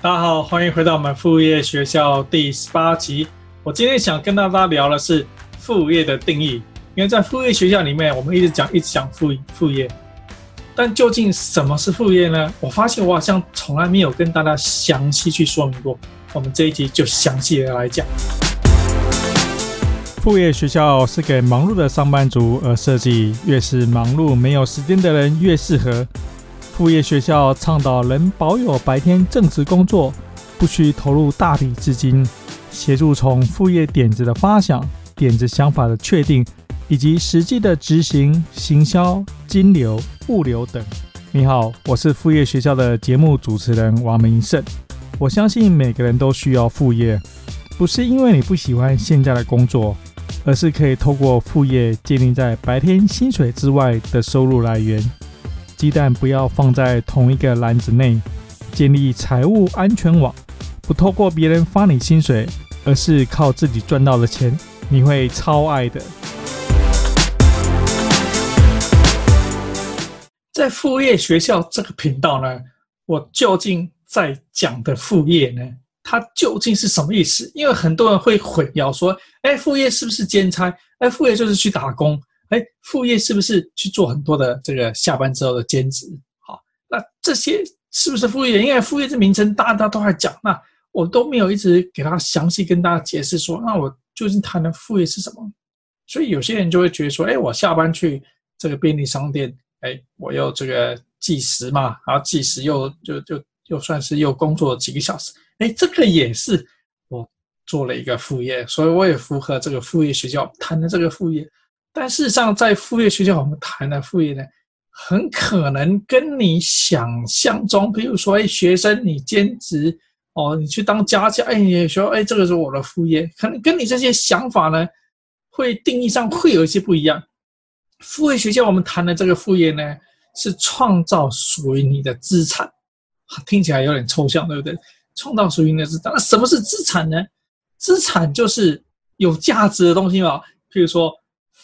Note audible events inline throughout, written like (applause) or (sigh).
大家好，欢迎回到我们副业学校第十八集。我今天想跟大家聊的是副业的定义，因为在副业学校里面，我们一直讲一直讲副副业，但究竟什么是副业呢？我发现我好像从来没有跟大家详细去说明过。我们这一集就详细的来讲。副业学校是给忙碌的上班族而设计，越是忙碌没有时间的人越适合。副业学校倡导能保有白天正职工作，不需投入大笔资金，协助从副业点子的发想、点子想法的确定，以及实际的执行、行销、金流、物流等。你好，我是副业学校的节目主持人王明胜。我相信每个人都需要副业，不是因为你不喜欢现在的工作，而是可以透过副业建立在白天薪水之外的收入来源。鸡蛋不要放在同一个篮子内，建立财务安全网，不透过别人发你薪水，而是靠自己赚到的钱，你会超爱的。在副业学校这个频道呢，我究竟在讲的副业呢，它究竟是什么意思？因为很多人会混淆说，哎，副业是不是兼差？哎，副业就是去打工。哎，副业是不是去做很多的这个下班之后的兼职？好，那这些是不是副业？因为副业这名称大家都在讲，那我都没有一直给他详细跟大家解释说，那我究竟谈的副业是什么？所以有些人就会觉得说，哎，我下班去这个便利商店，哎，我又这个计时嘛，然后计时又就就又算是又工作了几个小时，哎，这个也是我做了一个副业，所以我也符合这个副业学校谈的这个副业。但事实上，在副业学校，我们谈的副业呢，很可能跟你想象中，比如说，哎，学生你兼职哦，你去当家教，哎，你说，哎，这个是我的副业，可能跟你这些想法呢，会定义上会有一些不一样。副业学校我们谈的这个副业呢，是创造属于你的资产，听起来有点抽象，对不对？创造属于你的资产，那什么是资产呢？资产就是有价值的东西嘛，譬如说。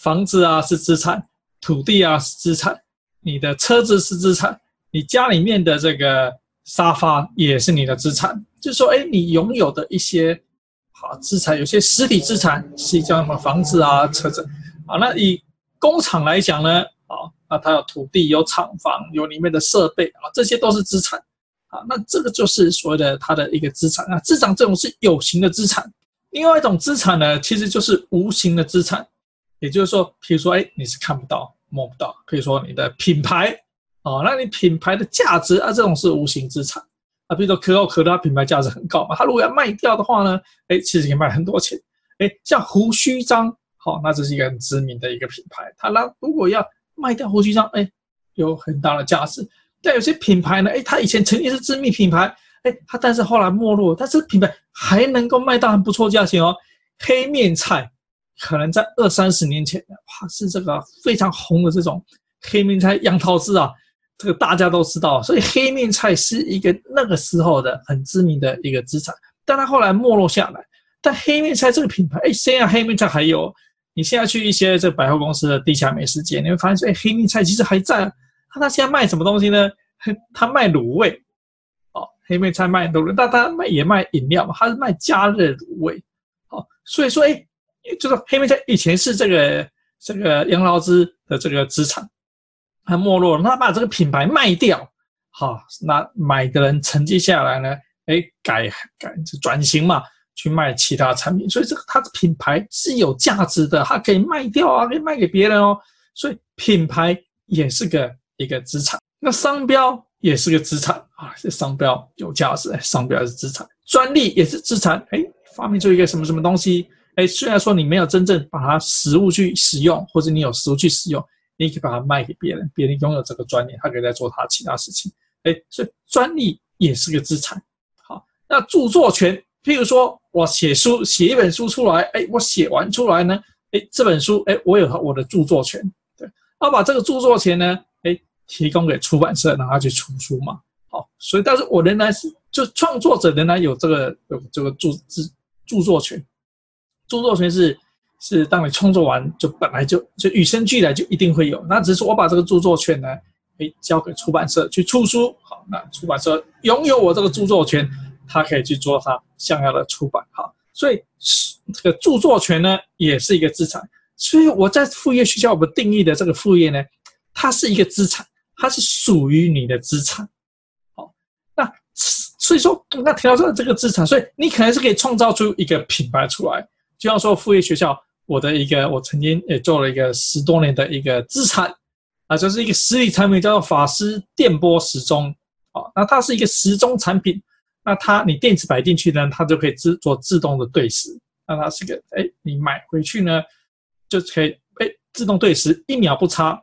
房子啊是资产，土地啊是资产，你的车子是资产，你家里面的这个沙发也是你的资产。就是说，哎，你拥有的一些好资产，有些实体资产是叫什么房子啊、车子啊。那以工厂来讲呢，啊，那它有土地、有厂房、有里面的设备啊，这些都是资产啊。那这个就是所谓的它的一个资产啊。资产这种是有形的资产，另外一种资产呢，其实就是无形的资产。也就是说，譬如说，哎，你是看不到、摸不到。譬如说，你的品牌，哦，那你品牌的价值啊，这种是无形资产啊。比如说，可口可乐它品牌价值很高嘛，它如果要卖掉的话呢，哎，其实可以卖很多钱。哎，像胡须章，好，那这是一个很知名的一个品牌，它那如果要卖掉胡须章，哎，有很大的价值。但有些品牌呢，哎，它以前曾经是知名品牌，哎，它但是后来没落，但是品牌还能够卖到很不错价钱哦。黑面菜。可能在二三十年前，哇，是这个非常红的这种黑面菜杨桃汁啊，这个大家都知道，所以黑面菜是一个那个时候的很知名的一个资产，但它后来没落下来。但黑面菜这个品牌，哎，现在黑面菜还有，你现在去一些这百货公司的地下美食街，你会发现，哎，黑面菜其实还在。那它现在卖什么东西呢？它卖卤味，哦，黑面菜卖卤味，但它卖也卖饮料嘛，它是卖加热卤味，哦，所以说，哎。就是黑莓在以前是这个这个杨桃汁的这个资产，它没落了，那把这个品牌卖掉，好，那买的人承接下来呢，哎，改改转型嘛，去卖其他产品，所以这个它的品牌是有价值的，它可以卖掉啊，可以卖给别人哦，所以品牌也是个一个资产，那商标也是个资产啊，这商标有价值，商标是资产，专利也是资产，哎，发明出一个什么什么东西。哎，虽然说你没有真正把它实物去使用，或者你有实物去使用，你可以把它卖给别人，别人拥有这个专利，他可以再做他其他事情。哎，所以专利也是个资产。好，那著作权，譬如说我写书，写一本书出来，哎，我写完出来呢，哎，这本书，哎，我有我的著作权，对，那把这个著作权呢，哎，提供给出版社，让他去出书嘛。好，所以但是我仍然是就创作者仍然有这个有这个著著著作权。著作权是是当你创作完就本来就就与生俱来就一定会有，那只是我把这个著作权呢，诶交给出版社去出书，好，那出版社拥有我这个著作权，他可以去做他想要的出版。好，所以这个著作权呢，也是一个资产。所以我在副业学校我们定义的这个副业呢，它是一个资产，它是属于你的资产。好，那所以说，那提到这个这个资产，所以你可能是可以创造出一个品牌出来。就像说副业学校，我的一个我曾经也做了一个十多年的一个资产啊，就是一个实体产品，叫做法师电波时钟。啊，那它是一个时钟产品，那它你电池摆进去呢，它就可以自做自动的对时。那它是个哎，你买回去呢？就可以哎，自动对时，一秒不差。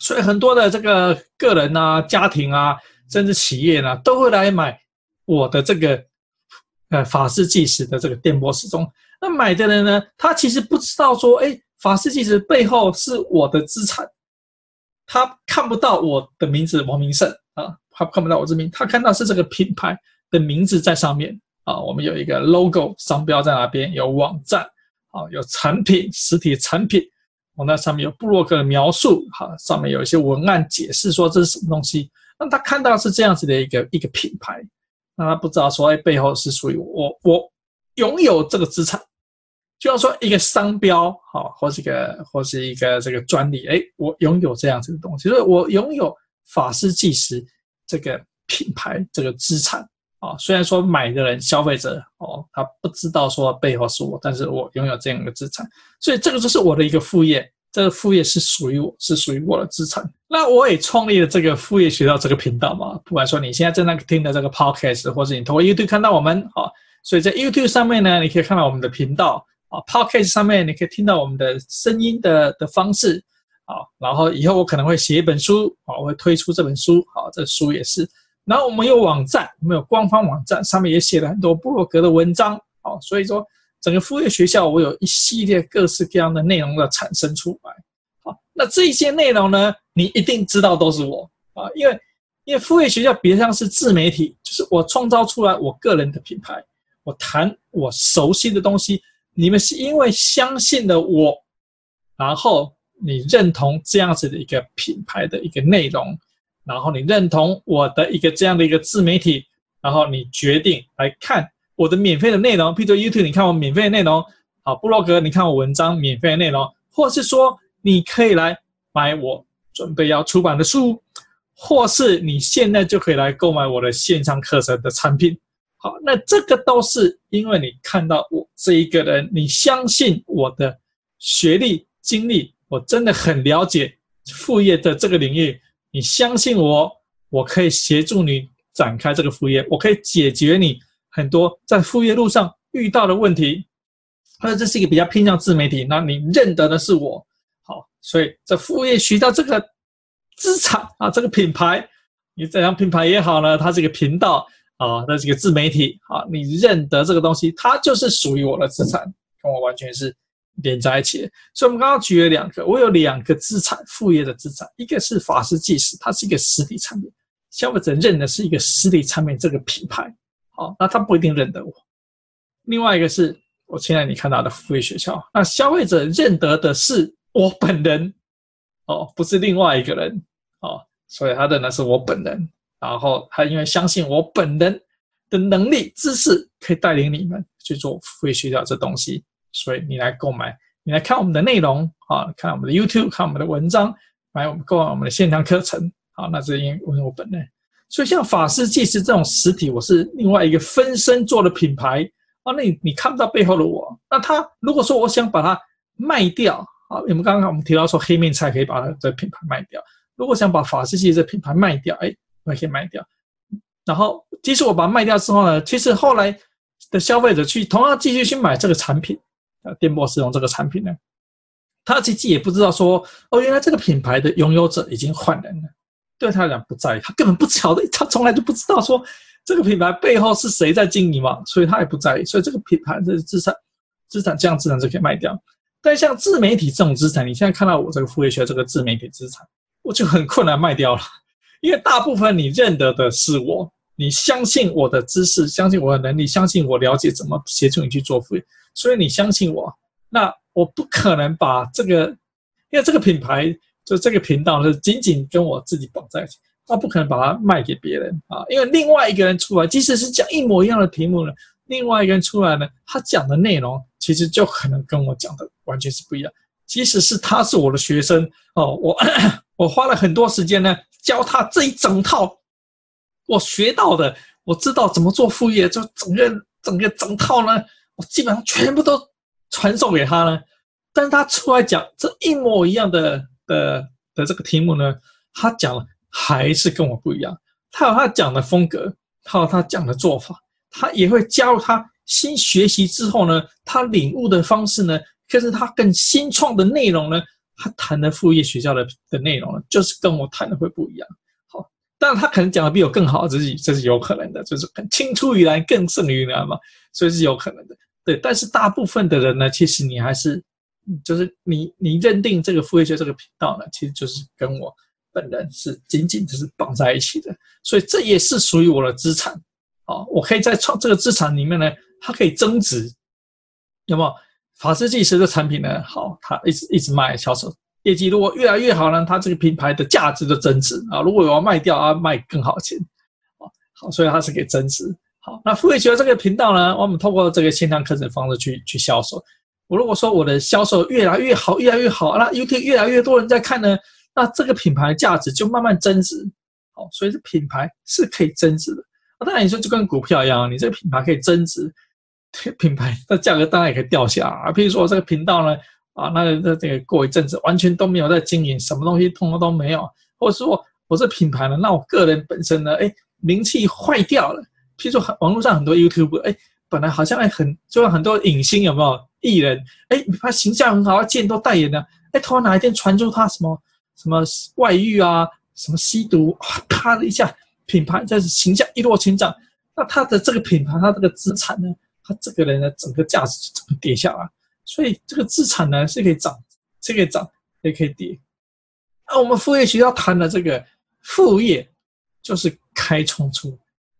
所以很多的这个个人啊、家庭啊，甚至企业呢，都会来买我的这个呃法师计时的这个电波时钟。那买的人呢，他其实不知道说，哎，法式其实背后是我的资产，他看不到我的名字王明胜啊，他看不到我这名，他看到是这个品牌的名字在上面啊，我们有一个 logo 商标在那边，有网站。啊，有产品实体产品，我那上面有布洛克的描述，哈，上面有一些文案解释说这是什么东西。那他看到是这样子的一个一个品牌，那他不知道说哎背后是属于我，我拥有这个资产，就要说一个商标，好，或是一个或是一个这个专利，哎，我拥有这样子的东西，所以我拥有法师计时这个品牌这个资产。啊，虽然说买的人消费者哦，他不知道说背后是我，但是我拥有这样一个资产，所以这个就是我的一个副业，这个副业是属于我，是属于我的资产。那我也创立了这个副业学校这个频道嘛，不管说你现在正在听的这个 podcast，或者你通过 YouTube 看到我们啊，所以在 YouTube 上面呢，你可以看到我们的频道啊，podcast 上面你可以听到我们的声音的的方式啊，然后以后我可能会写一本书啊，我会推出这本书啊，这书也是。然后我们有网站，我们有官方网站，上面也写了很多部落格的文章，好，所以说整个副业学校我有一系列各式各样的内容的产生出来，好，那这些内容呢，你一定知道都是我啊，因为因为副业学校比较像是自媒体，就是我创造出来我个人的品牌，我谈我熟悉的东西，你们是因为相信了我，然后你认同这样子的一个品牌的一个内容。然后你认同我的一个这样的一个自媒体，然后你决定来看我的免费的内容，譬如 YouTube，你看我免费的内容，好，布洛格你看我文章免费的内容，或是说你可以来买我准备要出版的书，或是你现在就可以来购买我的线上课程的产品。好，那这个都是因为你看到我这一个人，你相信我的学历经历，我真的很了解副业的这个领域。你相信我，我可以协助你展开这个副业，我可以解决你很多在副业路上遇到的问题。或者这是一个比较偏向自媒体，那你认得的是我，好，所以这副业学到这个资产啊，这个品牌，你怎样品牌也好呢，它是一个频道啊，那是个自媒体啊，你认得这个东西，它就是属于我的资产，跟我完全是。连在一起的，所以我们刚刚举了两个，我有两个资产，副业的资产，一个是法师计时，它是一个实体产品，消费者认的是一个实体产品这个品牌，好，那他不一定认得我。另外一个是我现在你看到的副业学校，那消费者认得的是我本人，哦，不是另外一个人，哦，所以他认的是我本人，然后他因为相信我本人的能力、知识，可以带领你们去做副业学校这东西。所以你来购买，你来看我们的内容啊，看我们的 YouTube，看我们的文章，买我们购买我们的线上课程啊，那是因为我本人。所以像法师计时这种实体，我是另外一个分身做的品牌啊，那你你看不到背后的我。那他如果说我想把它卖掉啊，我们刚刚我们提到说黑面菜可以把它的品牌卖掉，如果想把法师计时这品牌卖掉，哎，我可以卖掉。然后即使我把它卖掉之后呢，其实后来的消费者去同样继续去买这个产品。呃电波使用这个产品呢，他其实也不知道说哦，原来这个品牌的拥有者已经换人了。对他来讲不在意，他根本不晓得，他从来就不知道说这个品牌背后是谁在经营嘛，所以他也不在意。所以这个品牌的资产，资产这样资产就可以卖掉。但像自媒体这种资产，你现在看到我这个副业学这个自媒体资产，我就很困难卖掉了，因为大部分你认得的是我，你相信我的知识，相信我的能力，相信我了解怎么协助你去做副业。所以你相信我，那我不可能把这个，因为这个品牌就这个频道是仅仅跟我自己绑在一起，他不可能把它卖给别人啊，因为另外一个人出来，即使是讲一模一样的题目呢，另外一个人出来呢，他讲的内容其实就可能跟我讲的完全是不一样。即使是他是我的学生哦，我 (coughs) 我花了很多时间呢，教他这一整套我学到的，我知道怎么做副业，就整个整个整套呢，我基本上全部都传授给他了。但是他出来讲这一模一样的的的这个题目呢，他讲了还是跟我不一样。他有他讲的风格，他有他讲的做法，他也会加入他新学习之后呢，他领悟的方式呢。可是他更新创的内容呢，他谈的副业学校的的内容呢，就是跟我谈的会不一样。好，当然他可能讲的比我更好，这是这是有可能的，就是青出于蓝更胜于蓝嘛，所以是有可能的。对，但是大部分的人呢，其实你还是，就是你你认定这个副业学这个频道呢，其实就是跟我本人是紧紧的是绑在一起的，所以这也是属于我的资产。哦，我可以在创这个资产里面呢，它可以增值，有没有？法师计时的产品呢，好，它一直一直卖销售，业绩如果越来越好呢，它这个品牌的价值就增值啊。如果我要卖掉啊，卖更好钱，啊，好，所以它是可以增值。好，那副业学这个频道呢，我们透过这个线上课程方式去去销售。我如果说我的销售越来越好，越来越好，那一天越来越多人在看呢，那这个品牌价值就慢慢增值。好，所以这品牌是可以增值的。啊，当然你说就跟股票一样，你这个品牌可以增值。(laughs) 品牌的价格当然也可以掉下啊，譬如说我这个频道呢，啊，那那这个过一阵子完全都没有在经营，什么东西通通都没有，或者说我这品牌呢，那我个人本身呢，哎，名气坏掉了。譬如说网络上很多 YouTube，哎，本来好像还很，就像很多影星有没有艺人，哎，他形象很好，他见都代言的，哎，突然哪一天传出他什么什么外遇啊，什么吸毒，啪的一下，品牌这形象一落千丈，那他的这个品牌，他这个资产呢？他这个人的整个价值就整个跌下来，所以这个资产呢是可以涨，是可以涨，也可以跌。那我们副业学校谈的这个副业，就是开创出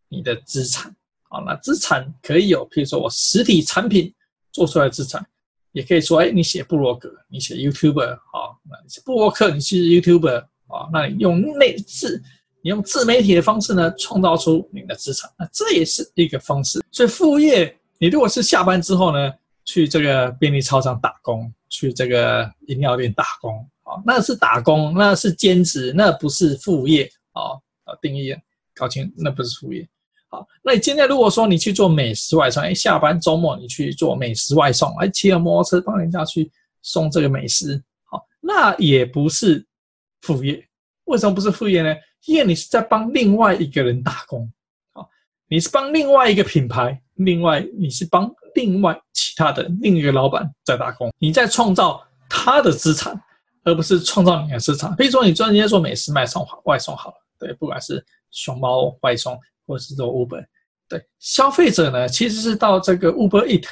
你的资产。好，那资产可以有，比如说我实体产品做出来的资产，也可以说，哎，你写部落格，你写 YouTuber，好，那你写部落客，你是 YouTuber，啊，那你用内置。你用自媒体的方式呢，创造出你的资产，那这也是一个方式。所以副业。你如果是下班之后呢，去这个便利超商打工，去这个饮料店打工，啊，那是打工，那是兼职，那不是副业，啊，定义搞清，那不是副业。好，那你今天如果说你去做美食外送，哎，下班周末你去做美食外送，哎，骑个摩托车帮人家去送这个美食，好，那也不是副业。为什么不是副业呢？因为你是在帮另外一个人打工，你是帮另外一个品牌。另外，你是帮另外其他的另一个老板在打工，你在创造他的资产，而不是创造你的资产。比如说，你专业做美食卖送外送好了，对，不管是熊猫外送或者是做 Uber，对，消费者呢其实是到这个 Uber Eat，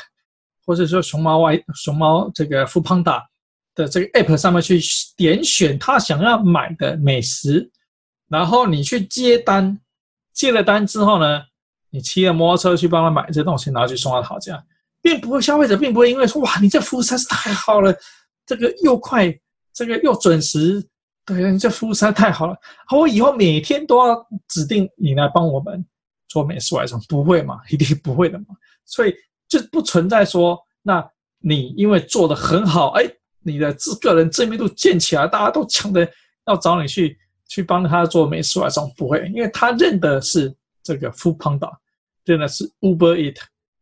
或者说熊猫外熊猫这个 f o o Panda 的这个 App 上面去点选他想要买的美食，然后你去接单，接了单之后呢，你骑着摩托车去帮他买这东西，然后去送到他家，并不会消费者并不会因为说哇，你这服务实在是太好了，这个又快，这个又准时，对，你这服务实在太好了，我以后每天都要指定你来帮我们做美食外送，不会嘛？(laughs) 一定不会的嘛。所以就不存在说，那你因为做得很好，哎，你的自个人知名度建起来，大家都抢着要找你去去帮他做美食外送，不会，因为他认的是这个 Foodpanda。真的是 Uber Eat，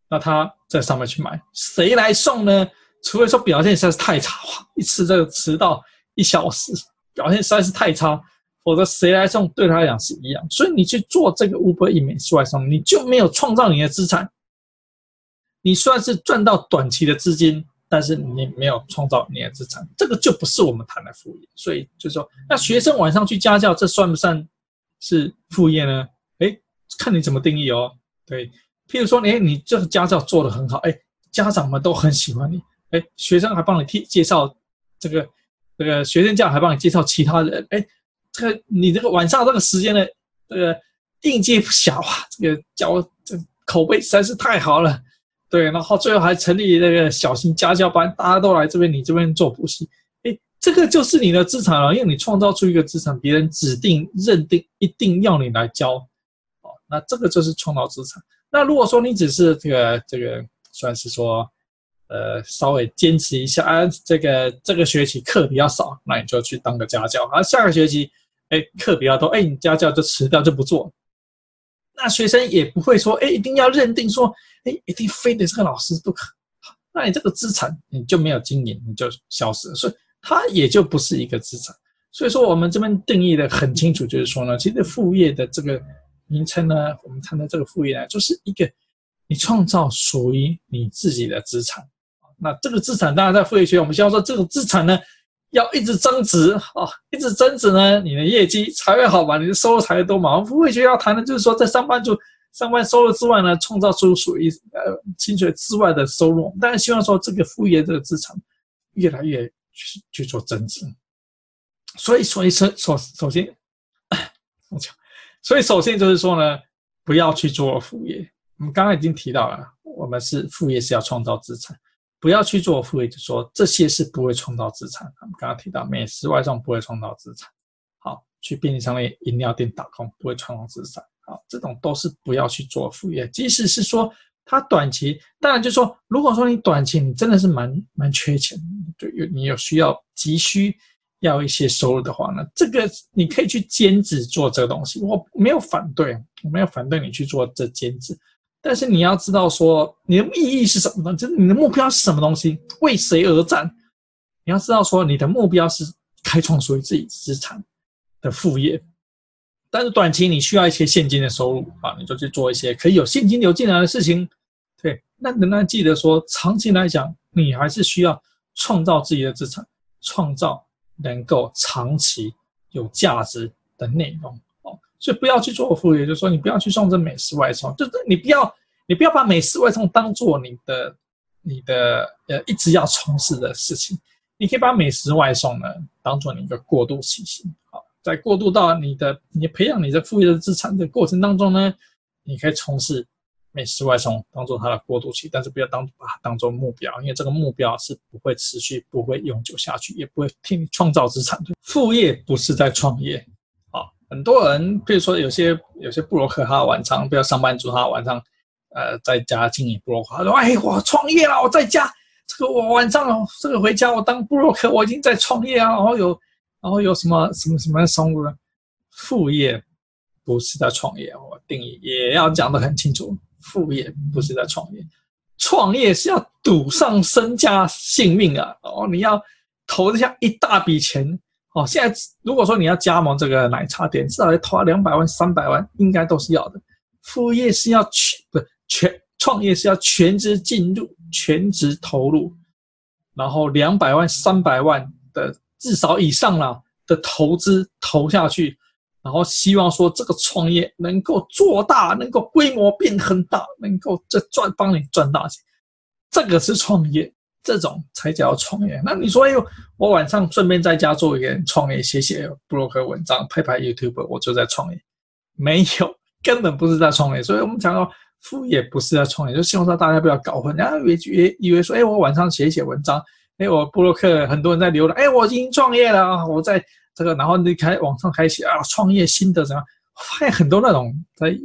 那他在上面去买，谁来送呢？除非说表现实在是太差，一次这个迟到一小时，表现实在是太差，否则谁来送对他来讲是一样。所以你去做这个 Uber Eat 美食外送，你就没有创造你的资产。你算是赚到短期的资金，但是你没有创造你的资产，这个就不是我们谈的副业。所以就是说，那学生晚上去家教，这算不算是副业呢？诶，看你怎么定义哦。对，譬如说，哎，你这个家教做得很好，哎，家长们都很喜欢你，哎，学生还帮你替介绍这个，这个学生家还帮你介绍其他人，哎，这个你这个晚上这个时间呢，这个应接不小啊，这个教这口碑实在是太好了，对，然后最后还成立那个小型家教班，大家都来这边，你这边做补习，哎，这个就是你的资产了，因为你创造出一个资产，别人指定认定一定要你来教，那这个就是创造资产。那如果说你只是这个这个算是说，呃，稍微坚持一下啊，这个这个学期课比较少，那你就去当个家教啊。下个学期，哎，课比较多，哎，你家教就辞掉就不做。那学生也不会说，哎，一定要认定说，哎，一定非得这个老师不可。那你这个资产你就没有经营，你就消失了。所以。它也就不是一个资产，所以说我们这边定义的很清楚，就是说呢，其实副业的这个名称呢，我们谈的这个副业呢，就是一个你创造属于你自己的资产。那这个资产当然在副业学，我们希望说这个资产呢要一直增值啊，一直增值呢，你的业绩才会好嘛，你的收入才会多嘛。我们副业学要谈的就是说，在上班族上班收入之外呢，创造出属于呃薪水之外的收入。当然希望说这个副业这个资产越来越。去去做增值，所以所以说首首先，(coughs) 我讲，所以首先就是说呢，不要去做副业。我们刚刚已经提到了，我们是副业是要创造资产，不要去做副业，就说这些是不会创造资产。我们刚刚提到美食外送不会创造资产，好，去便利商店饮料店打工不会创造资产，好，这种都是不要去做副业，即使是说。他短期当然就是说，如果说你短期你真的是蛮蛮缺钱，对，有你有需要急需要一些收入的话呢，这个你可以去兼职做这个东西，我没有反对，我没有反对你去做这兼职，但是你要知道说你的意义是什么呢？就是你的目标是什么东西，为谁而战？你要知道说你的目标是开创属于自己资产的副业。但是短期你需要一些现金的收入啊，你就去做一些可以有现金流进来的事情。对，那仍然记得说，长期来讲，你还是需要创造自己的资产，创造能够长期有价值的内容哦。所以不要去做副业，就是说你不要去送这美食外送，就是你不要你不要把美食外送当做你的你的呃一直要从事的事情。你可以把美食外送呢当做你一个过渡期型。在过渡到你的你培养你的副业的资产的过程当中呢，你可以从事美食外送当做它的过渡期，但是不要当把它当做目标，因为这个目标是不会持续、不会永久下去，也不会替你创造资产的。副业不是在创业啊，很多人比如说有些有些部落客，他晚上不要上班族，他晚上呃在家经营部落客，他说：“哎，我创业了，我在家，这个我晚上这个回家我当部落客，我已经在创业啊，然后有。”然后有什么什么什么收入呢？副业不是在创业，我定义也要讲得很清楚。副业不是在创业，创业是要赌上身家性命啊！哦，你要投下一大笔钱哦。现在如果说你要加盟这个奶茶店，至少要投两百万、三百万，应该都是要的。副业是要全不全，创业是要全职进入、全职投入，然后两百万、三百万的。至少以上了的投资投下去，然后希望说这个创业能够做大，能够规模变很大，能够这赚帮你赚大钱，这个是创业，这种才叫创业。那你说，哎呦，我晚上顺便在家做一个创业，写写布洛克文章，拍拍 (laughs) YouTube，我就在创业？没有，根本不是在创业。所以我们讲到副业不是在创业，就希望说大家不要搞混，然后以为以为说，哎，我晚上写写文章。哎，我布洛克很多人在留了。哎，我已经创业了啊！我在这个，然后你开网上开写啊，创业心得怎样？我发现很多那种在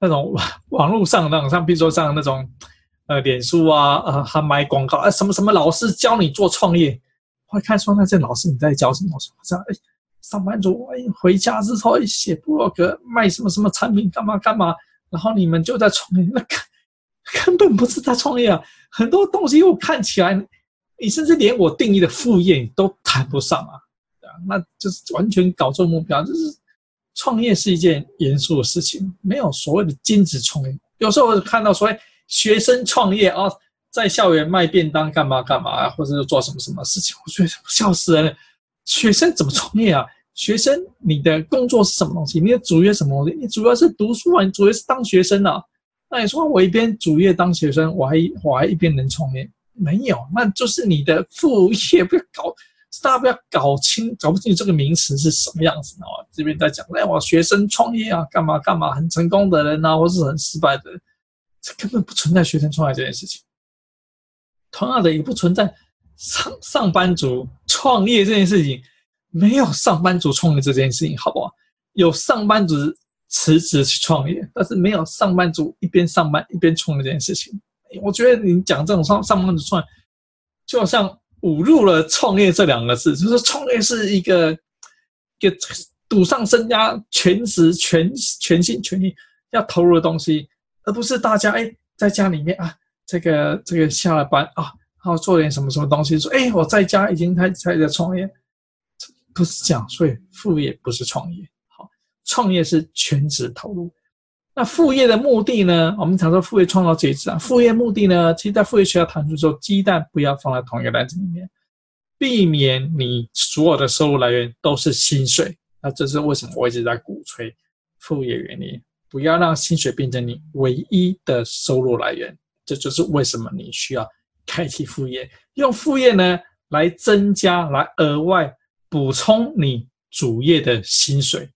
那种网络上那种，像比如说像那种呃，脸书啊，呃，还买广告啊，什么什么老师教你做创业。我看说那些老师你在教什么？我说，哎，上班族哎，回家之后写部落格卖什么什么产品干嘛干嘛，然后你们就在创业，那根根本不是在创业啊！很多东西又看起来。你甚至连我定义的副业你都谈不上，啊，那就是完全搞错目标。就是创业是一件严肃的事情，没有所谓的兼职创业。有时候我看到所谓，学生创业啊，在校园卖便当干嘛干嘛，或者是做什么什么事情，我觉得笑死人了。学生怎么创业啊？学生，你的工作是什么东西？你的主业什么东西？你主要是读书啊，你主业是当学生啊。那你说我一边主业当学生，我还我还一边能创业？没有，那就是你的副业，不要搞，大家不要搞清，搞不清楚这个名词是什么样子哦。这边在讲，哎，我学生创业啊，干嘛干嘛，很成功的人、啊，或是很失败的人，这根本不存在学生创业这件事情。同样的，也不存在上上班族创业这件事情，没有上班族创业这件事情，好不好？有上班族辞职去创业，但是没有上班族一边上班一边创业这件事情。我觉得你讲这种上上班族创业，就好像侮辱了创业这两个字，就是创业是一个一个赌上身家、全职、全全心全意要投入的东西，而不是大家哎在家里面啊，这个这个下了班啊，然后做点什么什么东西，说哎我在家已经开开始创业，不是这样，所以副业不是创业，好，创业是全职投入。那副业的目的呢？我们常说副业创造价值啊。副业目的呢，其实在副业学校谈出说，鸡蛋不要放在同一个篮子里面，避免你所有的收入来源都是薪水。那这是为什么我一直在鼓吹副业原理，不要让薪水变成你唯一的收入来源。这就是为什么你需要开启副业，用副业呢来增加、来额外补充你主业的薪水。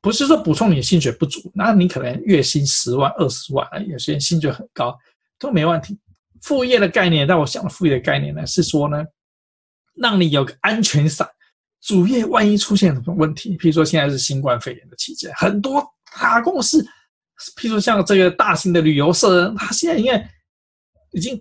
不是说补充你的薪水不足，那你可能月薪十万、二十万，有些人薪水很高，都没问题。副业的概念，但我想副业的概念呢，是说呢，让你有个安全伞，主业万一出现什么问题，譬如说现在是新冠肺炎的期间，很多大公司，譬如像这个大型的旅游社，它现在因为已经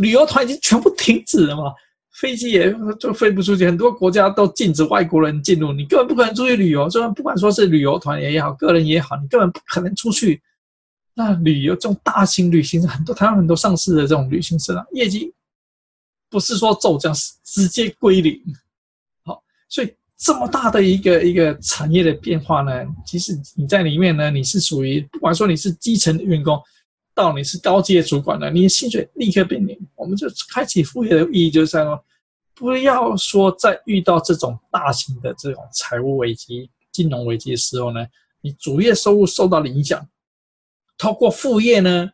旅游团已经全部停止了嘛。飞机也就飞不出去，很多国家都禁止外国人进入，你根本不可能出去旅游。就不管说是旅游团也好，个人也好，你根本不可能出去。那旅游这种大型旅行社，很多台湾很多上市的这种旅行社啊，业绩不是说骤降，是直接归零。好，所以这么大的一个一个产业的变化呢，其实你在里面呢，你是属于不管说你是基层的员工。到你是高阶主管了，你的薪水立刻变零。我们就开启副业的意义就是说，不要说在遇到这种大型的这种财务危机、金融危机的时候呢，你主业收入受到了影响，透过副业呢，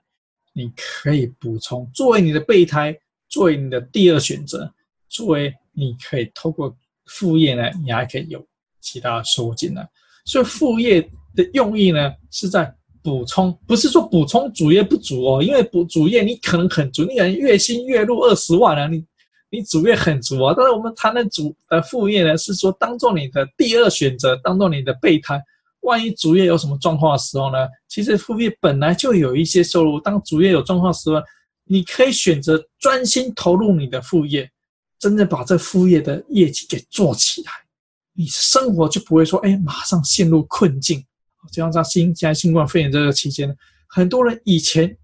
你可以补充作为你的备胎，作为你的第二选择，作为你可以透过副业呢，你还可以有其他收入进来。所以副业的用意呢，是在。补充不是说补充主业不足哦，因为补主业你可能很足，你可能月薪月入二十万啊，你你主业很足啊。但是我们谈的主的副业呢，是说当做你的第二选择，当做你的备胎。万一主业有什么状况的时候呢，其实副业本来就有一些收入。当主业有状况时候，你可以选择专心投入你的副业，真正把这副业的业绩给做起来，你生活就不会说哎，马上陷入困境。就像在新现在新冠肺炎这个期间，很多人以前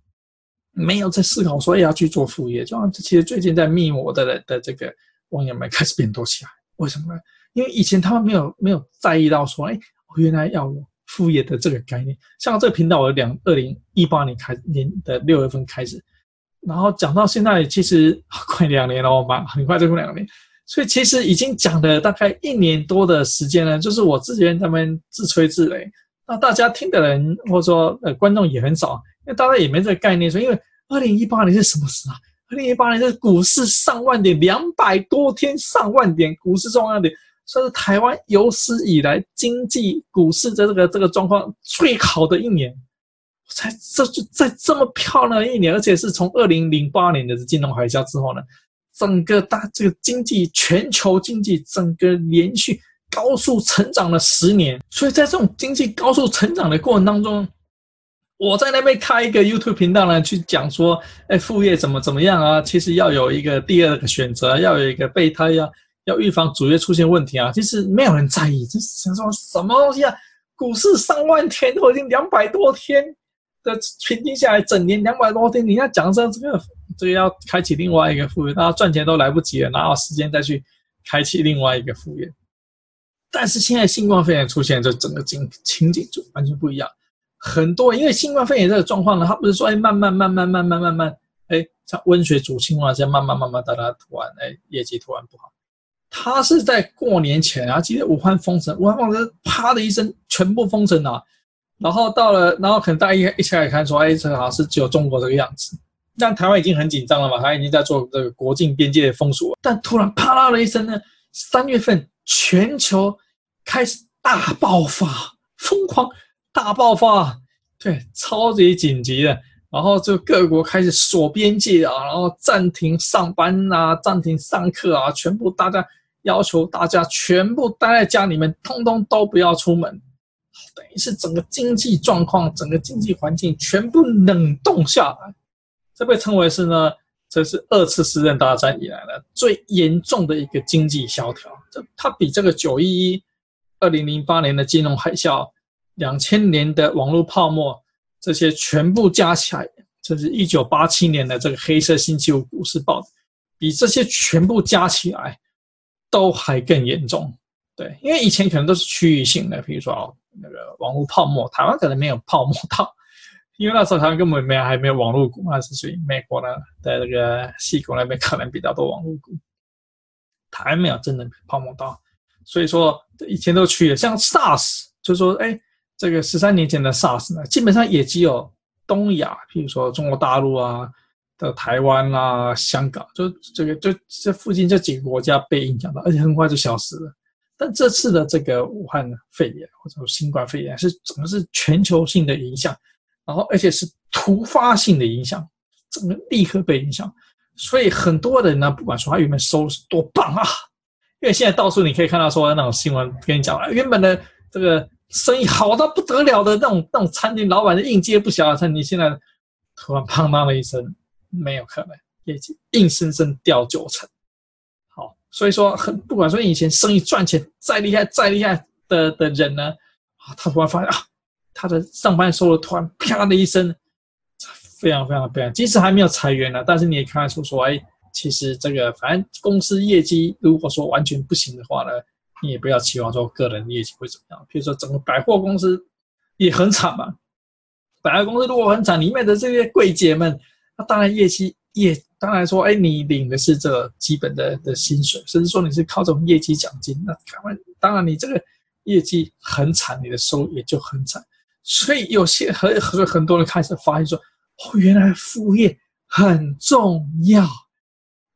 没有在思考说要去做副业，就像其实最近在密我的人的这个网友们开始变多起来，为什么呢？(laughs) 因为以前他们没有没有在意到说，哎，原来要有副业的这个概念。像这个频道，我两二零一八年开年的六月份开始，然后讲到现在，其实快两年了，我妈很快就过两年，所以其实已经讲了大概一年多的时间了，就是我之前他们自吹自擂。那大家听的人或者说呃观众也很少，因为大家也没这个概念说，因为二零一八年是什么时啊？二零一八年是股市上万点，两百多天上万点，股市上万点，算是台湾有史以来经济股市的这个这个状况最好的一年。才这就在这么漂亮的一年，而且是从二零零八年的金融海啸之后呢，整个大这个经济全球经济整个连续。高速成长了十年，所以在这种经济高速成长的过程当中，我在那边开一个 YouTube 频道呢，去讲说，哎，副业怎么怎么样啊？其实要有一个第二个选择，要有一个备胎呀，要预防主业出现问题啊。其实没有人在意，就是想说什么东西啊？股市上万天都已经两百多天的平均下来，整年两百多天，你要讲说这个这个要开启另外一个副业，大家赚钱都来不及了，哪有时间再去开启另外一个副业？但是现在新冠肺炎出现，这整个情情景就完全不一样。很多因为新冠肺炎这个状况呢，它不是说哎慢慢慢慢慢慢慢慢哎像温水煮青蛙这样慢慢慢慢大家突然哎业绩突然不好，它是在过年前啊，记得武汉封城，武汉封城啪的一声全部封城了，然后到了然后可能大家一一起来看说哎这好像是只有中国这个样子，但台湾已经很紧张了嘛，它已经在做这个国境边界的封锁，但突然啪啦的一声呢，三月份全球。开始大爆发，疯狂大爆发，对，超级紧急的。然后就各国开始锁边界啊，然后暂停上班啊，暂停上课啊，全部大家要求大家全部待在家里面，通通都不要出门，等于是整个经济状况、整个经济环境全部冷冻下来。这被称为是呢，这是二次世界大战以来的最严重的一个经济萧条。它比这个九一一、二零零八年的金融海啸、两千年的网络泡沫这些全部加起来，这是一九八七年的这个黑色星期五股市暴。比这些全部加起来都还更严重，对，因为以前可能都是区域性的，比如说哦，那个网络泡沫，台湾可能没有泡沫到，因为那时候台湾根本没有还没有网络股，那是属于美国的，在这个西谷那边可能比较多网络股，还没有真的泡沫到，所以说以前都去，像 SARS，就说哎，这个十三年前的 SARS 呢，基本上也只有东亚，譬如说中国大陆啊。的台湾啊，香港，就这个，就这附近这几个国家被影响到，而且很快就消失了。但这次的这个武汉肺炎或者新冠肺炎是整个是全球性的影响，然后而且是突发性的影响，整个立刻被影响。所以很多人呢，不管说他原本收入是多棒啊，因为现在到处你可以看到说那种新闻跟你讲啊，原本的这个生意好到不得了的那种那种餐厅老板的应接不暇的餐厅，现在突然砰当了一声。没有可能，业绩硬生生掉九成。好，所以说很不管说以前生意赚钱再厉害再厉害的的人呢，啊，他突然发现啊，他的上班收入突然啪的一声，非常非常的悲哀。即使还没有裁员呢，但是你也看得出说，哎，其实这个反正公司业绩如果说完全不行的话呢，你也不要期望说个人业绩会怎么样。比如说整个百货公司也很惨嘛，百货公司如果很惨，里面的这些柜姐们。那当然，业绩也当然说，哎，你领的是这个基本的的薪水，甚至说你是靠这种业绩奖金。那当然当然，你这个业绩很惨，你的收入也就很惨。所以有些很很很多人开始发现说，哦，原来副业很重要，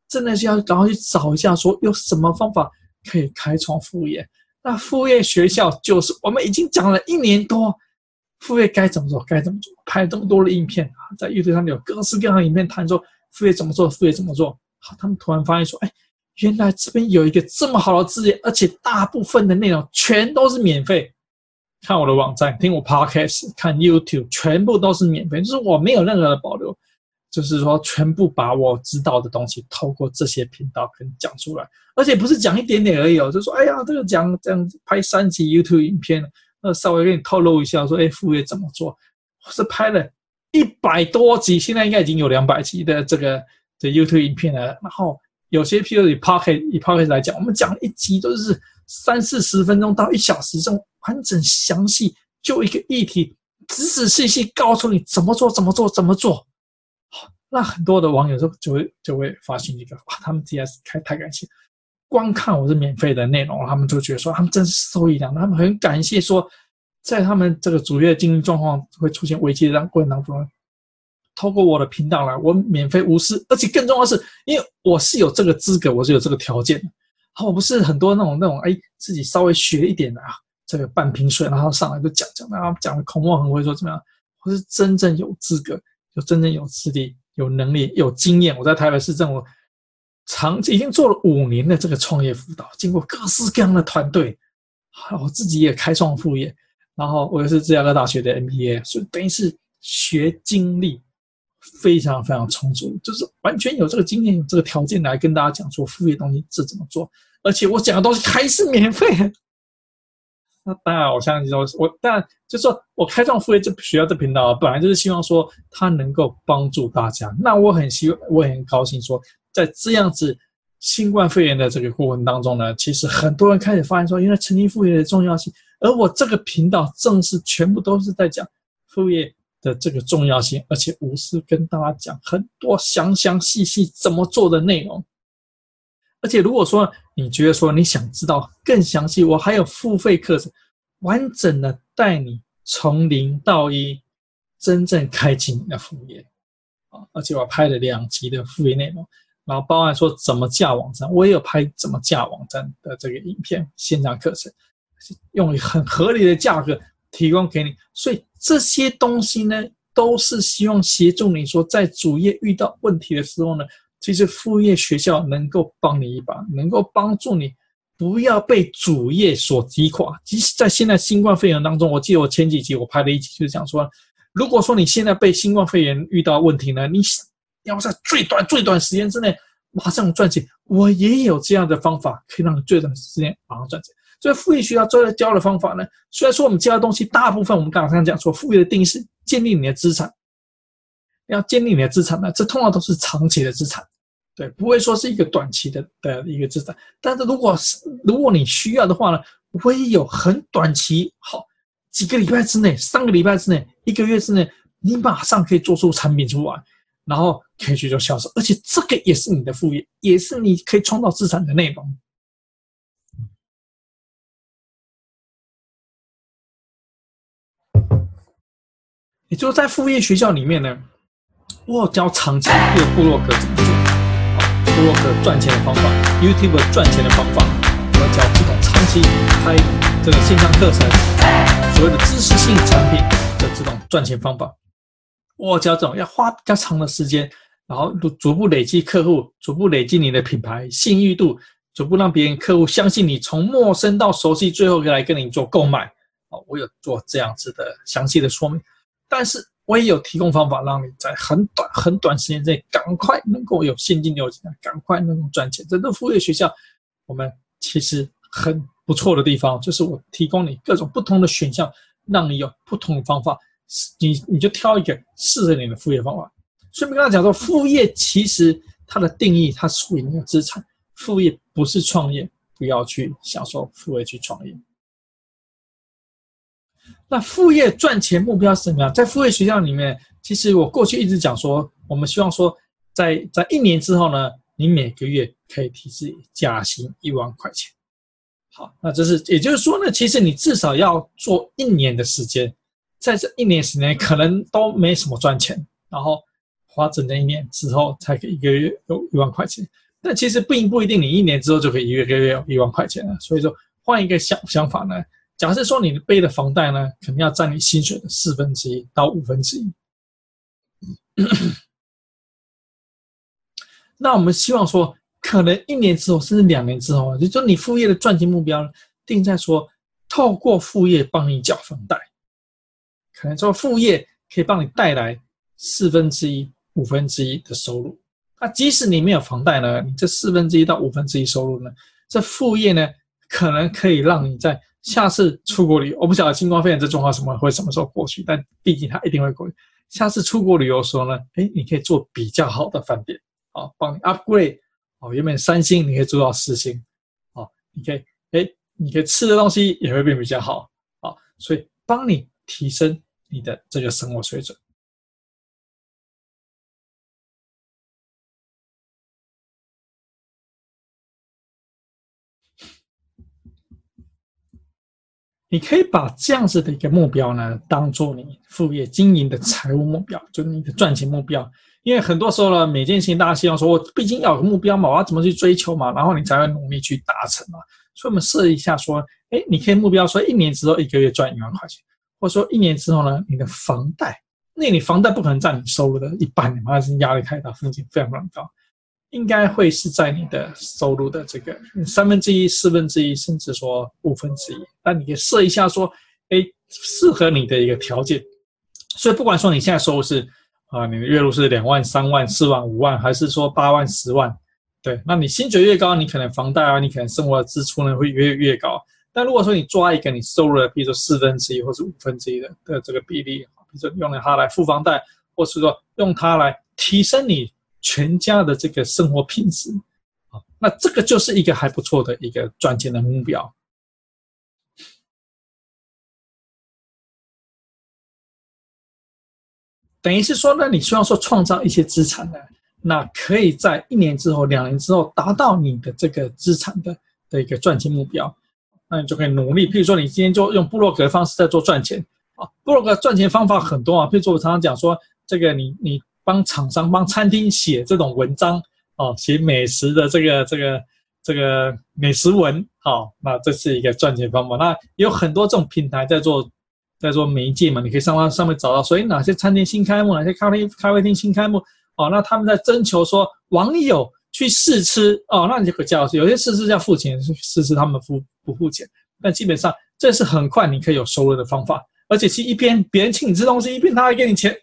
真的是要赶快去找一下，说有什么方法可以开创副业。那副业学校就是我们已经讲了一年多。副业该怎么做？该怎么做？拍了这么多的影片啊，在 YouTube 上面有各式各样的影片谈说副业怎么做，副业怎么做。好，他们突然发现说，哎，原来这边有一个这么好的资源，而且大部分的内容全都是免费。看我的网站，听我 Podcast，看 YouTube，全部都是免费，就是我没有任何的保留，就是说全部把我知道的东西透过这些频道跟你讲出来，而且不是讲一点点而已哦，就说，哎呀，这个讲这样子拍三集 YouTube 影片。那稍微给你透露一下，说，哎，副业怎么做？我是拍了一百多集，现在应该已经有两百集的这个的 YouTube 影片了。然后有些，譬如以 Podcast 以 Podcast 来讲，我们讲一集都是三四十分钟到一小时，这种完整详细，就一个议题，仔仔细细告诉你怎么做，怎么做，怎么做。好，那很多的网友就就会就会发现一个，哇，他们实在是太太感谢。光看我是免费的内容，他们就觉得说他们真是受益良，他们很感谢说，在他们这个主业经营状况会出现危机的过程当中，透过我的频道来，我免费无私，而且更重要的是，因为我是有这个资格，我是有这个条件的，好，我不是很多那种那种哎，自己稍微学一点的啊，这个半瓶水，然后上来就讲讲，然后讲的口沫横飞说怎么样，我是真正有资格，有真正有资历、有能力、有经验，我在台北市政府。长已经做了五年的这个创业辅导，经过各式各样的团队，我自己也开创副业，然后我又是芝加哥大学的 MBA，所以等于是学经历非常非常充足，就是完全有这个经验、有这个条件来跟大家讲说副业东西是怎么做，而且我讲的东西还是免费。那当然，我相信说，我当然就是说我开创副业这学校这频道，本来就是希望说它能够帮助大家。那我很希望，我很高兴说。在这样子新冠肺炎的这个过程当中呢，其实很多人开始发现说，原来成立副业的重要性。而我这个频道正是全部都是在讲副业的这个重要性，而且无私跟大家讲很多详详细细怎么做的内容。而且如果说你觉得说你想知道更详细，我还有付费课程，完整的带你从零到一，真正开启你的副业啊！而且我拍了两集的副业内容。然后包含说怎么架网站，我也有拍怎么架网站的这个影片线上课程，用很合理的价格提供给你。所以这些东西呢，都是希望协助你说，在主业遇到问题的时候呢，其实副业学校能够帮你一把，能够帮助你不要被主业所击垮。即使在现在新冠肺炎当中，我记得我前几集我拍了一集，就是讲说，如果说你现在被新冠肺炎遇到问题呢，你要在最短最短时间之内马上赚钱。我也有这样的方法，可以让你最短时间马上赚钱。所以副业学校教教的方法呢，虽然说我们教的东西大部分我们刚刚讲说，副业的定义是建立你的资产，要建立你的资产呢，这通常都是长期的资产。对，不会说是一个短期的的一个资产，但是如果是如果你需要的话呢，我也有很短期，好几个礼拜之内，三个礼拜之内，一个月之内，你马上可以做出产品出来，然后可以去做销售，而且这个也是你的副业，也是你可以创造资产的内容。也就是在副业学校里面呢，我教长期的部落格怎么做。啊部落格赚钱的方法，YouTube 赚钱的方法，我教这种长期开这个线上课程，所谓的知识性产品的这种赚钱方法。我教这种要花比较长的时间，然后逐步累积客户，逐步累积你的品牌信誉度，逐步让别人客户相信你，从陌生到熟悉，最后来跟你做购买。哦，我有做这样子的详细的说明，但是。我也有提供方法，让你在很短很短时间内赶快能够有现金流进来，赶快能够赚钱。这个副业学校，我们其实很不错的地方，就是我提供你各种不同的选项，让你有不同的方法，你你就挑一个适合你的副业方法。顺便跟他讲说，副业其实它的定义，它属于你的资产。副业不是创业，不要去享受副业去创业。那副业赚钱目标是什么？在副业学校里面，其实我过去一直讲说，我们希望说在，在一年之后呢，你每个月可以提自己加薪一万块钱。好，那这是也就是说呢，其实你至少要做一年的时间，在这一年时间可能都没什么赚钱，然后花整整一年之后才可以一个月有一万块钱。但其实并不一定，你一年之后就可以一个月有一万块钱了。所以说，换一个想想法呢。假设说你背的房贷呢，肯定要占你薪水的四分之一到五分之一。(coughs) 那我们希望说，可能一年之后，甚至两年之后，就说你副业的赚钱目标定在说，透过副业帮你缴房贷，可能说副业可以帮你带来四分之一、五分之一的收入。那即使你没有房贷呢，你这四分之一到五分之一收入呢，这副业呢，可能可以让你在下次出国旅游，我不晓得新冠肺炎这状况什么会什么时候过去，但毕竟它一定会过去。下次出国旅游的时候呢，哎，你可以做比较好的饭店，啊，帮你 upgrade，哦，原本三星你可以做到四星，啊，你可以，哎，你可以吃的东西也会变比较好，啊，所以帮你提升你的这个生活水准。你可以把这样子的一个目标呢，当做你副业经营的财务目标，就是你的赚钱目标。因为很多时候呢，每件事情大家希望说，我毕竟要有个目标嘛，我要怎么去追求嘛，然后你才会努力去达成嘛。所以我们设一下说，哎，你可以目标说，一年之后一个月赚一万块钱，或者说一年之后呢，你的房贷，那你房贷不可能占你收入的一半，你妈是压力太大，风险非常非常高。应该会是在你的收入的这个三分之一、四分之一，甚至说五分之一。那你可以设一下说，哎，适合你的一个条件。所以不管说你现在收入是啊，你的月入是两万、三万、四万、五万，还是说八万、十万，对，那你薪水越高，你可能房贷啊，你可能生活的支出呢会越越高。但如果说你抓一个你收入的，比如说四分之一或是五分之一的的这个比例，比如说用了它来付房贷，或是说用它来提升你。全家的这个生活品质，啊，那这个就是一个还不错的一个赚钱的目标。等于是说呢，你希望说创造一些资产呢，那可以在一年之后、两年之后达到你的这个资产的的一个赚钱目标，那你就可以努力。譬如说，你今天就用部落格的方式在做赚钱，啊，部落格赚钱方法很多啊。譬如说，我常常讲说，这个你你。帮厂商、帮餐厅写这种文章哦，写美食的这个、这个、这个美食文，好、哦，那这是一个赚钱方法。那有很多这种平台在做，在做媒介嘛，你可以上到上面找到，所以哪些餐厅新开幕，哪些咖啡咖啡厅新开幕，哦，那他们在征求说网友去试吃哦，那你就可叫有些试吃要付钱，试吃他们付不付钱？但基本上这是很快你可以有收入的方法，而且是一边别人请你吃东西，一边他还给你钱，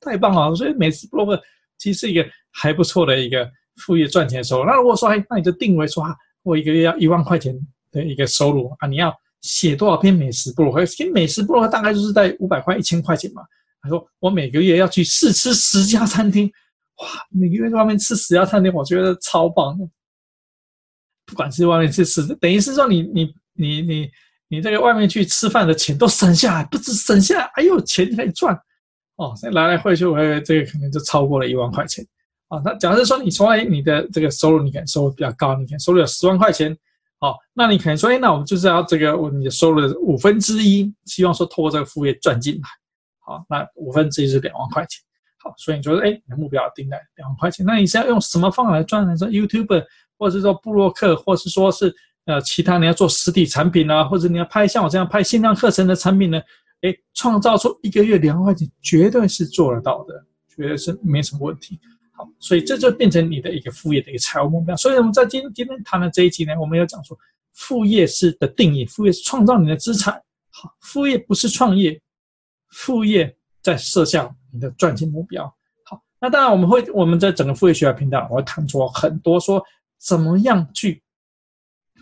太棒了！所以美食部落客其实是一个还不错的一个副业赚钱收入。那如果说哎，那你就定为说啊，我一个月要一万块钱的一个收入啊，你要写多少篇美食部落客？其实美食部落客大概就是在五百块、一千块钱嘛。他说我每个月要去试吃十家餐厅。哇，每个月在外面吃十家餐厅，我觉得超棒的。不管是外面去吃，等于是说你你你你你这个外面去吃饭的钱都省下来，不止省下来，还有钱可以赚。哦，再来来回去，我这个可能就超过了一万块钱。啊，那假设说你从来你的这个收入，你可能收入比较高，你可能收入有十万块钱。好，那你可能说，哎，那我们就是要这个我你的收入的五分之一，希望说透过这个副业赚进来。好，那五分之一是两万块钱。好，所以你觉得，哎，你的目标定在两万块钱，那你是要用什么方法来赚呢？说 YouTube，或者是说部落客，或是说是呃其他你要做实体产品啊，或者你要拍像我这样拍线上课程的产品呢？哎，创造出一个月两万块钱，绝对是做得到的，绝对是没什么问题。好，所以这就变成你的一个副业的一个财务目标。所以我们在今今天谈的这一集呢，我们要讲说副业是的定义，副业是创造你的资产。好，副业不是创业，副业在设下。你的赚钱目标好，那当然我们会我们在整个副业学校频道，我会谈出很多说怎么样去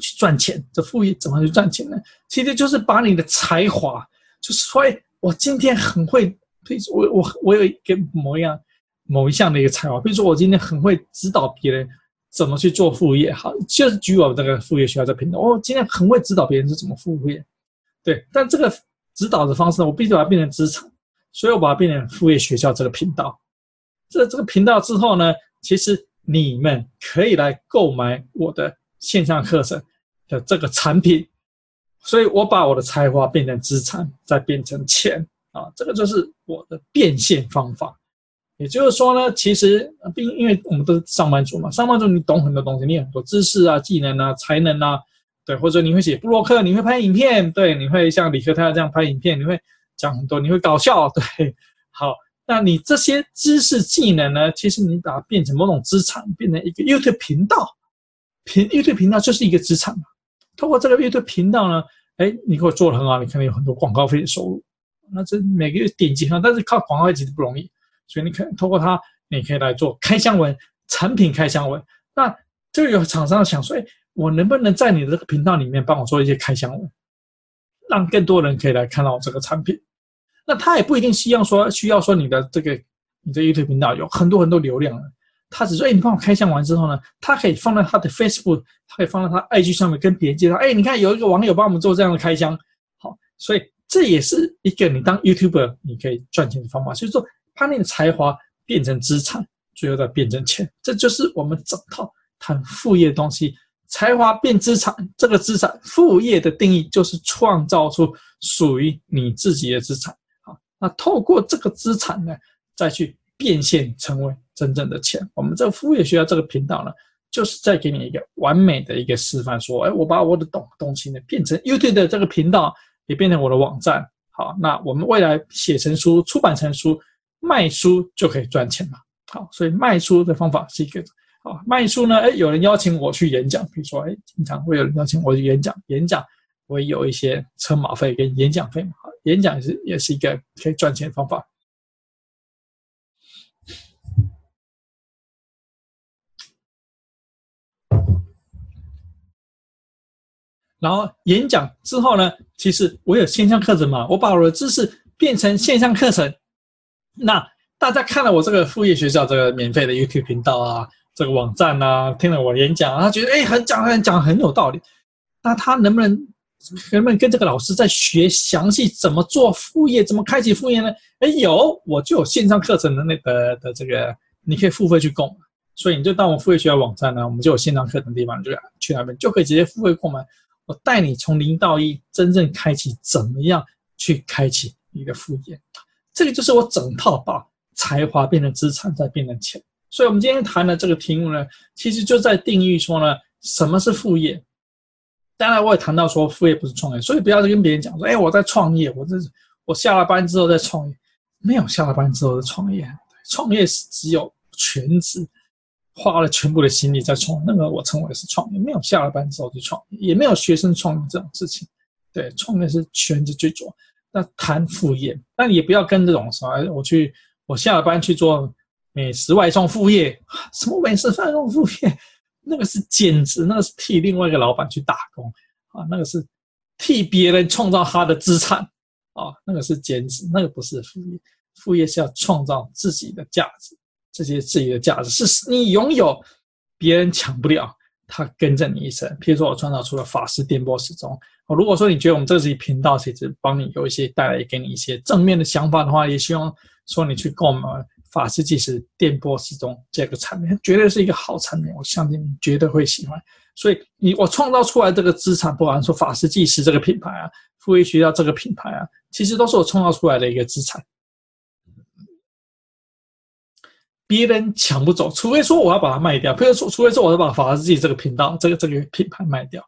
去赚钱，这副业怎么去赚钱呢？其实就是把你的才华，就是说，我今天很会，比如说我我我有一个某一样某一项的一个才华，比如说我今天很会指导别人怎么去做副业，好，就是举我这个副业学校这频道，我今天很会指导别人是怎么副业，对，但这个指导的方式，我必须把它变成资产。所以我把它变成副业学校这个频道。这这个频道之后呢，其实你们可以来购买我的线上课程的这个产品。所以我把我的才华变成资产，再变成钱啊，这个就是我的变现方法。也就是说呢，其实并因为我们都是上班族嘛，上班族你懂很多东西，你很多知识啊、技能啊、才能啊，对，或者你会写布洛克，你会拍影片，对，你会像理科太太这样拍影片，你会。讲很多，你会搞笑，对，好，那你这些知识技能呢？其实你把它变成某种资产，变成一个 YouTube 频道，频阅读频道就是一个资产嘛。通过这个阅读频道呢，哎，你给我做的很好，你可能有很多广告费的收入。那这每个月点击上，但是靠广告费其实不容易，所以你可能通过它，你可以来做开箱文、产品开箱文。那就有厂商想说，哎，我能不能在你的这个频道里面帮我做一些开箱文，让更多人可以来看到我这个产品？那他也不一定需要说需要说你的这个你的阅读频道有很多很多流量了，他只说，哎，你帮我开箱完之后呢，他可以放在他的 Facebook，他可以放在他 IG 上面跟别人介绍，哎，你看有一个网友帮我们做这样的开箱，好，所以这也是一个你当 YouTuber 你可以赚钱的方法，所以说把你的才华变成资产，最后再变成钱，这就是我们整套谈副业的东西，才华变资产，这个资产副业的定义就是创造出属于你自己的资产。好那透过这个资产呢，再去变现成为真正的钱。我们这个副业需要这个频道呢，就是在给你一个完美的一个示范，说，哎，我把我的懂东西呢变成 YouTube 的这个频道，也变成我的网站。好，那我们未来写成书、出版成书、卖书就可以赚钱了。好，所以卖书的方法是一个，好，卖书呢，哎，有人邀请我去演讲，比如说，哎，经常会有人邀请我去演讲，演讲我有一些车马费跟演讲费嘛。演讲也是也是一个可以赚钱的方法。然后演讲之后呢，其实我有线上课程嘛，我把我的知识变成线上课程。那大家看了我这个副业学校这个免费的 YouTube 频道啊，这个网站啊，听了我演讲，他觉得哎，很讲很讲很有道理。那他能不能？能不能跟这个老师在学详细怎么做副业，怎么开启副业呢？哎，有，我就有线上课程的那个的这个，你可以付费去购买。所以你就到我付费学校网站呢，我们就有线上课程的地方，就去那边就可以直接付费购买。我带你从零到一，真正开启怎么样去开启你的副业。这个就是我整套把才华变成资产，再变成钱。所以我们今天谈的这个题目呢，其实就在定义说呢，什么是副业。当然，我也谈到说副业不是创业，所以不要跟别人讲说，哎，我在创业，我这是我下了班之后在创业，没有下了班之后的创业，创业是只有全职花了全部的心力在创，那个我称为是创业，没有下了班之后去创业，也没有学生创业这种事情。对，创业是全职去做。那谈副业，但也不要跟这种什么，我去，我下了班去做美食外送副业，(laughs) 什么美食外送副业，那个是兼职，那个是替另外一个老板去打工啊，那个是替别人创造他的资产啊，那个是兼职，那个不是副业。副业是要创造自己的价值，这些自己的价值是你拥有，别人抢不了，他跟着你一生。譬如说，我创造出了法师电波时钟。如果说你觉得我们这期频道，其实帮你有一些带来给你一些正面的想法的话，也希望说你去购买法师计时电波时钟这个产品，绝对是一个好产品，我相信你绝对会喜欢。所以你我创造出来这个资产，不管说法师计时这个品牌啊，富裕学校这个品牌啊，其实都是我创造出来的一个资产。别人抢不走，除非说我要把它卖掉，譬如说，除非说我要把法师自己这个频道、这个这个品牌卖掉，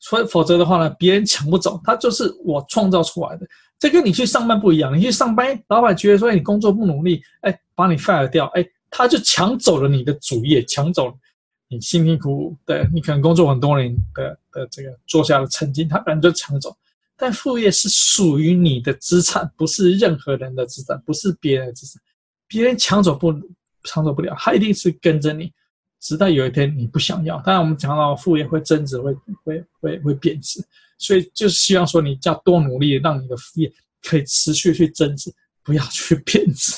所以否则的话呢，别人抢不走，它就是我创造出来的。这跟你去上班不一样，你去上班，老板觉得说你工作不努力，哎，把你 fire 掉，哎，他就抢走了你的主业，抢走了你辛辛苦苦的，你可能工作很多年的的这个做下的成绩，他可能就抢走。但副业是属于你的资产，不是任何人的资产，不是别人的资产，别人抢走不。操作不了，他一定是跟着你，直到有一天你不想要。当然，我们讲到副业会增值，会会会会贬值，所以就是希望说你要多努力，让你的副业可以持续去增值，不要去 (laughs) 贬值。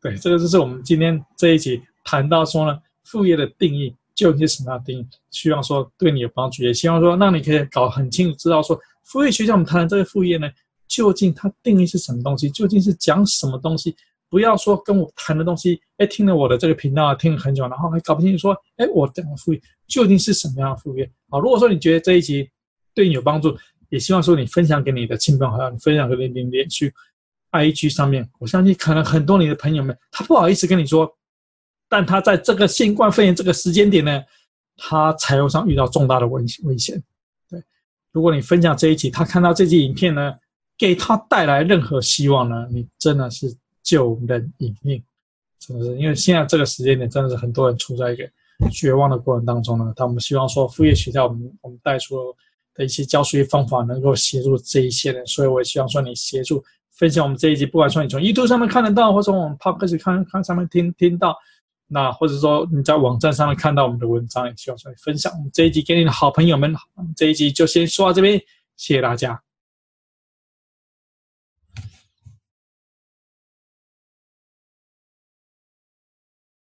对，这个就是我们今天这一集谈到说呢，副业的定义究竟是什么样的定义？希望说对你有帮助，也希望说让你可以搞很清楚，知道说副业学校我们谈的这个副业呢，究竟它定义是什么东西？究竟是讲什么东西？不要说跟我谈的东西，哎，听了我的这个频道听了很久，然后还搞不清楚说，哎，我讲的副业究竟是什么样的副业？好，如果说你觉得这一集对你有帮助，也希望说你分享给你的亲朋好友，你分享给你的脸书、IG 上面，我相信可能很多你的朋友们，他不好意思跟你说，但他在这个新冠肺炎这个时间点呢，他财务上遇到重大的危危险。对，如果你分享这一集，他看到这集影片呢，给他带来任何希望呢，你真的是。救人一命，真的是因为现在这个时间点，真的是很多人处在一个绝望的过程当中呢。他们希望说，副业学校我们我们带出的一些教学方法，能够协助这一些人。所以，我也希望说，你协助分享我们这一集，不管说你从 YouTube 上面看得到，或者从我们 Podcast 看看上面听听到，那或者说你在网站上面看到我们的文章，也希望说你分享我们这一集给你的好朋友们。这一集就先说到这边，谢谢大家。